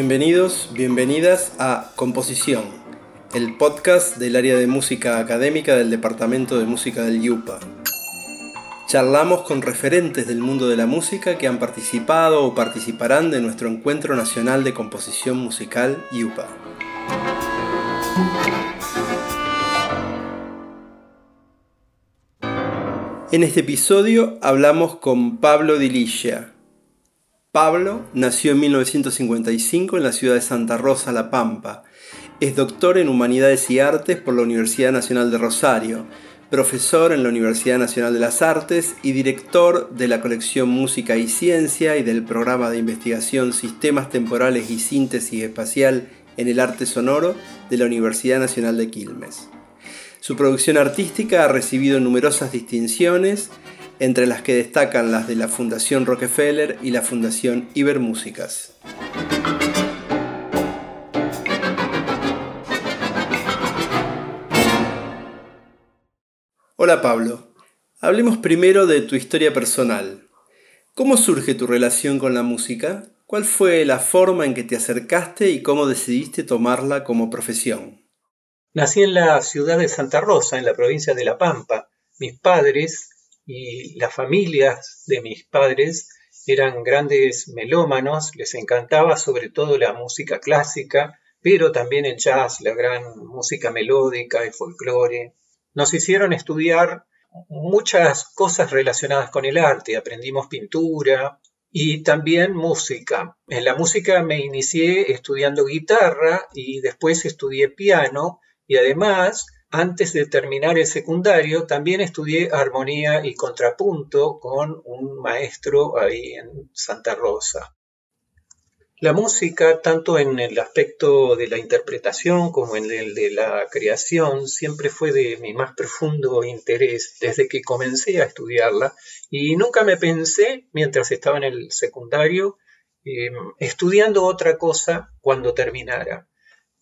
Bienvenidos, bienvenidas a Composición, el podcast del área de música académica del Departamento de Música del IUPA. Charlamos con referentes del mundo de la música que han participado o participarán de nuestro Encuentro Nacional de Composición Musical IUPA. En este episodio hablamos con Pablo Dilicia. Pablo nació en 1955 en la ciudad de Santa Rosa, La Pampa. Es doctor en Humanidades y Artes por la Universidad Nacional de Rosario, profesor en la Universidad Nacional de las Artes y director de la colección Música y Ciencia y del programa de investigación Sistemas Temporales y Síntesis Espacial en el Arte Sonoro de la Universidad Nacional de Quilmes. Su producción artística ha recibido numerosas distinciones, entre las que destacan las de la Fundación Rockefeller y la Fundación Ibermúsicas. Hola Pablo, hablemos primero de tu historia personal. ¿Cómo surge tu relación con la música? ¿Cuál fue la forma en que te acercaste y cómo decidiste tomarla como profesión? Nací en la ciudad de Santa Rosa, en la provincia de La Pampa. Mis padres y las familias de mis padres eran grandes melómanos, les encantaba sobre todo la música clásica, pero también el jazz, la gran música melódica, el folclore. Nos hicieron estudiar muchas cosas relacionadas con el arte, aprendimos pintura y también música. En la música me inicié estudiando guitarra y después estudié piano y además, antes de terminar el secundario, también estudié armonía y contrapunto con un maestro ahí en Santa Rosa. La música, tanto en el aspecto de la interpretación como en el de la creación, siempre fue de mi más profundo interés desde que comencé a estudiarla y nunca me pensé, mientras estaba en el secundario, em, estudiando otra cosa cuando terminara.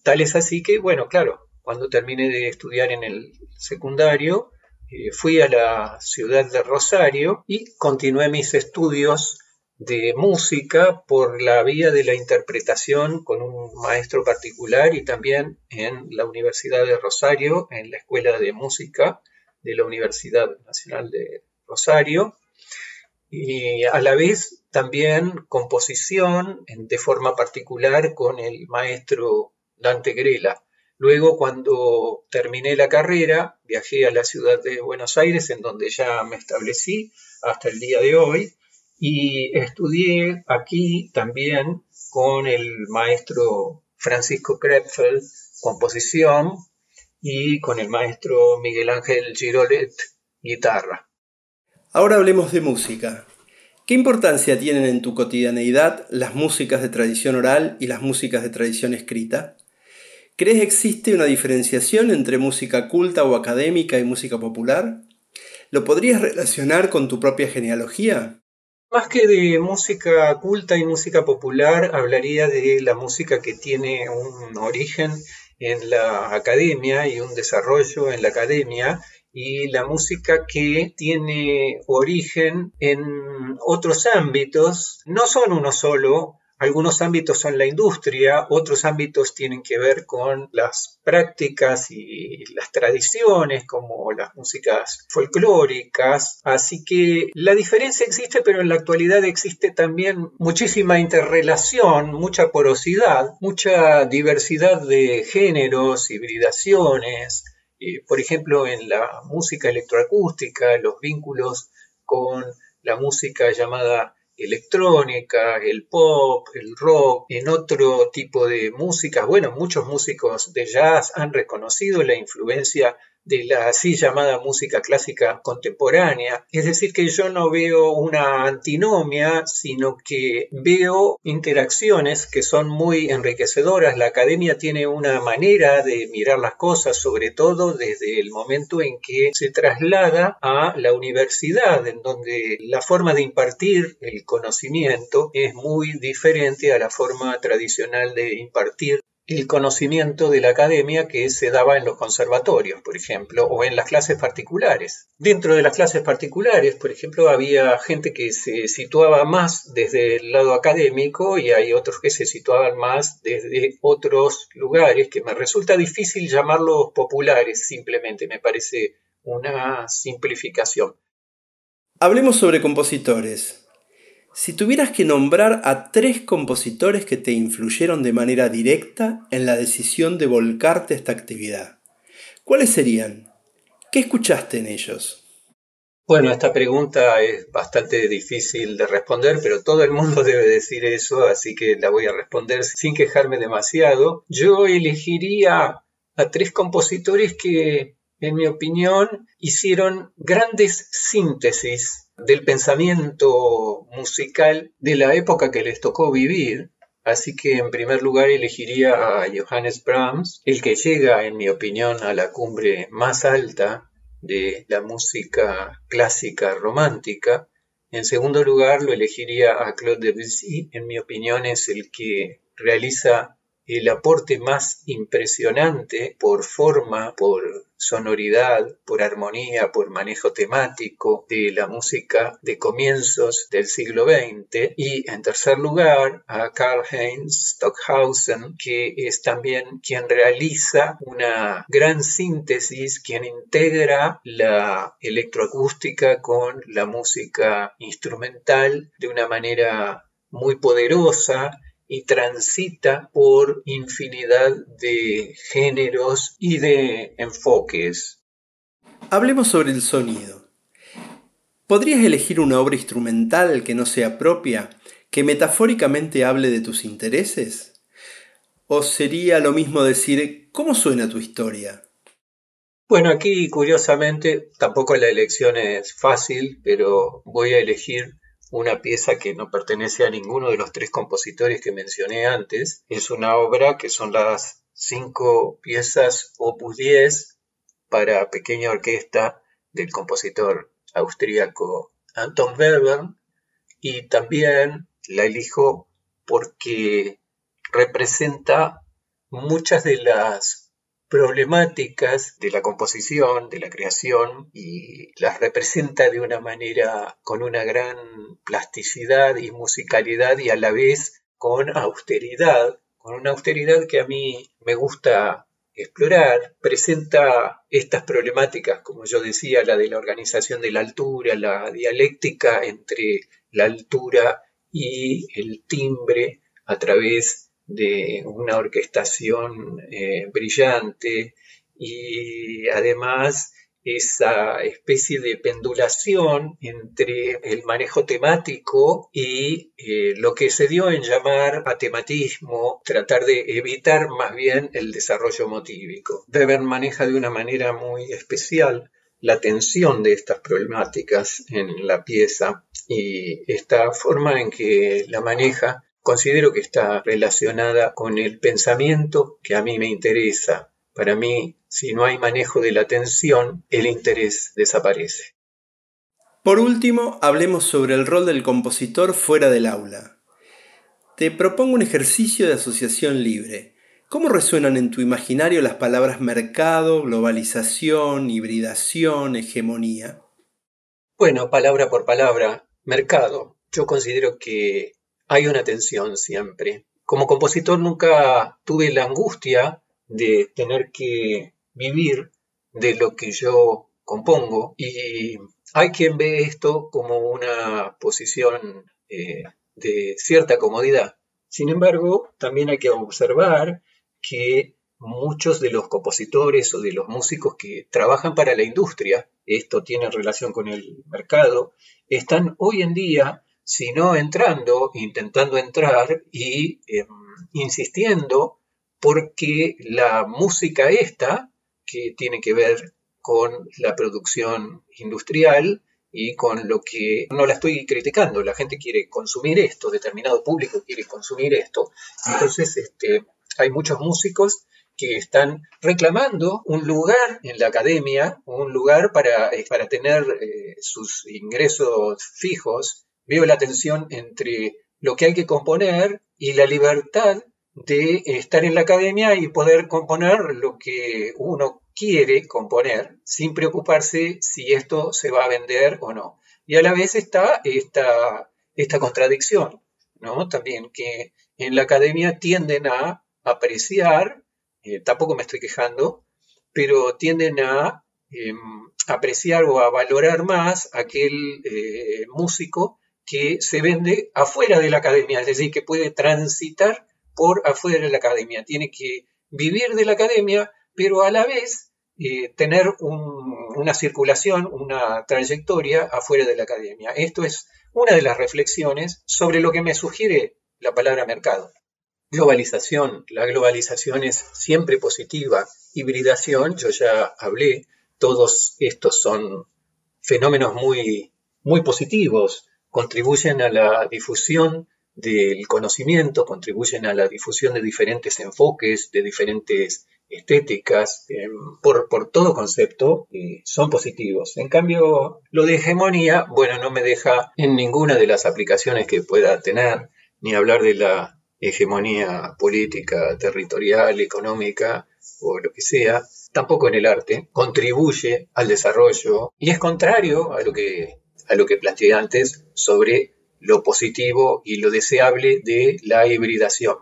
Tal es así que, bueno, claro, cuando terminé de estudiar en el secundario, eh, fui a la ciudad de Rosario y continué mis estudios de música por la vía de la interpretación con un maestro particular y también en la Universidad de Rosario, en la Escuela de Música de la Universidad Nacional de Rosario. Y a la vez también composición de forma particular con el maestro Dante Grela. Luego, cuando terminé la carrera, viajé a la ciudad de Buenos Aires, en donde ya me establecí hasta el día de hoy, y estudié aquí también con el maestro Francisco Krepfel, composición, y con el maestro Miguel Ángel Girolet, guitarra. Ahora hablemos de música. ¿Qué importancia tienen en tu cotidianeidad las músicas de tradición oral y las músicas de tradición escrita? ¿Crees existe una diferenciación entre música culta o académica y música popular? ¿Lo podrías relacionar con tu propia genealogía? Más que de música culta y música popular, hablaría de la música que tiene un origen en la academia y un desarrollo en la academia y la música que tiene origen en otros ámbitos, no son uno solo, algunos ámbitos son la industria, otros ámbitos tienen que ver con las prácticas y las tradiciones, como las músicas folclóricas. Así que la diferencia existe, pero en la actualidad existe también muchísima interrelación, mucha porosidad, mucha diversidad de géneros, hibridaciones. Eh, por ejemplo, en la música electroacústica, los vínculos con la música llamada electrónica, el pop, el rock, en otro tipo de música. Bueno, muchos músicos de jazz han reconocido la influencia de la así llamada música clásica contemporánea. Es decir, que yo no veo una antinomia, sino que veo interacciones que son muy enriquecedoras. La academia tiene una manera de mirar las cosas, sobre todo desde el momento en que se traslada a la universidad, en donde la forma de impartir el conocimiento es muy diferente a la forma tradicional de impartir el conocimiento de la academia que se daba en los conservatorios, por ejemplo, o en las clases particulares. Dentro de las clases particulares, por ejemplo, había gente que se situaba más desde el lado académico y hay otros que se situaban más desde otros lugares que me resulta difícil llamarlos populares, simplemente me parece una simplificación. Hablemos sobre compositores. Si tuvieras que nombrar a tres compositores que te influyeron de manera directa en la decisión de volcarte a esta actividad, ¿cuáles serían? ¿Qué escuchaste en ellos? Bueno, esta pregunta es bastante difícil de responder, pero todo el mundo debe decir eso, así que la voy a responder sin quejarme demasiado. Yo elegiría a tres compositores que, en mi opinión, hicieron grandes síntesis del pensamiento musical de la época que les tocó vivir. Así que en primer lugar elegiría a Johannes Brahms, el que llega, en mi opinión, a la cumbre más alta de la música clásica romántica. En segundo lugar lo elegiría a Claude Debussy, en mi opinión es el que realiza el aporte más impresionante por forma, por sonoridad, por armonía, por manejo temático de la música de comienzos del siglo XX. Y en tercer lugar, a Karl-Heinz Stockhausen, que es también quien realiza una gran síntesis, quien integra la electroacústica con la música instrumental de una manera muy poderosa y transita por infinidad de géneros y de enfoques. Hablemos sobre el sonido. ¿Podrías elegir una obra instrumental que no sea propia, que metafóricamente hable de tus intereses? ¿O sería lo mismo decir, ¿cómo suena tu historia? Bueno, aquí curiosamente tampoco la elección es fácil, pero voy a elegir una pieza que no pertenece a ninguno de los tres compositores que mencioné antes. Es una obra que son las cinco piezas opus 10 para pequeña orquesta del compositor austríaco Anton Webern y también la elijo porque representa muchas de las problemáticas de la composición, de la creación, y las representa de una manera con una gran plasticidad y musicalidad y a la vez con austeridad, con una austeridad que a mí me gusta explorar, presenta estas problemáticas, como yo decía, la de la organización de la altura, la dialéctica entre la altura y el timbre a través de una orquestación eh, brillante y además esa especie de pendulación entre el manejo temático y eh, lo que se dio en llamar atematismo, tratar de evitar más bien el desarrollo motívico. Weber maneja de una manera muy especial la tensión de estas problemáticas en la pieza y esta forma en que la maneja considero que está relacionada con el pensamiento que a mí me interesa. Para mí, si no hay manejo de la atención, el interés desaparece. Por último, hablemos sobre el rol del compositor fuera del aula. Te propongo un ejercicio de asociación libre. ¿Cómo resuenan en tu imaginario las palabras mercado, globalización, hibridación, hegemonía? Bueno, palabra por palabra, mercado. Yo considero que hay una tensión siempre. Como compositor nunca tuve la angustia de tener que vivir de lo que yo compongo y hay quien ve esto como una posición eh, de cierta comodidad. Sin embargo, también hay que observar que muchos de los compositores o de los músicos que trabajan para la industria, esto tiene relación con el mercado, están hoy en día sino entrando, intentando entrar y em, insistiendo porque la música esta, que tiene que ver con la producción industrial y con lo que no la estoy criticando, la gente quiere consumir esto, determinado público quiere consumir esto, entonces este, hay muchos músicos que están reclamando un lugar en la academia, un lugar para, eh, para tener eh, sus ingresos fijos veo la tensión entre lo que hay que componer y la libertad de estar en la academia y poder componer lo que uno quiere componer sin preocuparse si esto se va a vender o no. Y a la vez está esta, esta contradicción, ¿no? También que en la academia tienden a apreciar, eh, tampoco me estoy quejando, pero tienden a em, apreciar o a valorar más aquel eh, músico que se vende afuera de la academia, es decir, que puede transitar por afuera de la academia, tiene que vivir de la academia, pero a la vez eh, tener una circulación, una trayectoria afuera de la academia. Esto es una de las reflexiones sobre lo que me sugiere la palabra mercado. Globalización. La globalización es siempre positiva. Hibridación, yo ya hablé, todos estos son fenómenos muy, muy positivos contribuyen a la difusión del conocimiento, contribuyen a la difusión de diferentes enfoques, de diferentes estéticas, em, por, todo concepto, son positivos. En cambio, lo de hegemonía, bueno, no me deja en ninguna de las aplicaciones que pueda tener, ni hablar de la hegemonía política, territorial, económica o lo que sea, tampoco en el arte, contribuye al desarrollo y es contrario a lo que a lo que planteé antes sobre lo positivo y lo deseable de la hibridación.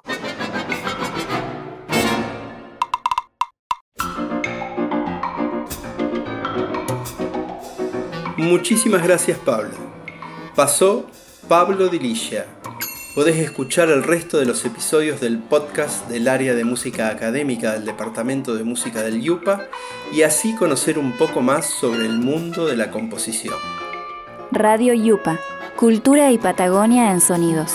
Muchísimas gracias Pablo. Pasó Pablo Dilicia. Podés escuchar el resto de los episodios del podcast del área de música académica del Departamento de Música del YUPA y así conocer un poco más sobre el mundo de la composición. Radio Yupa, Cultura y Patagonia en Sonidos.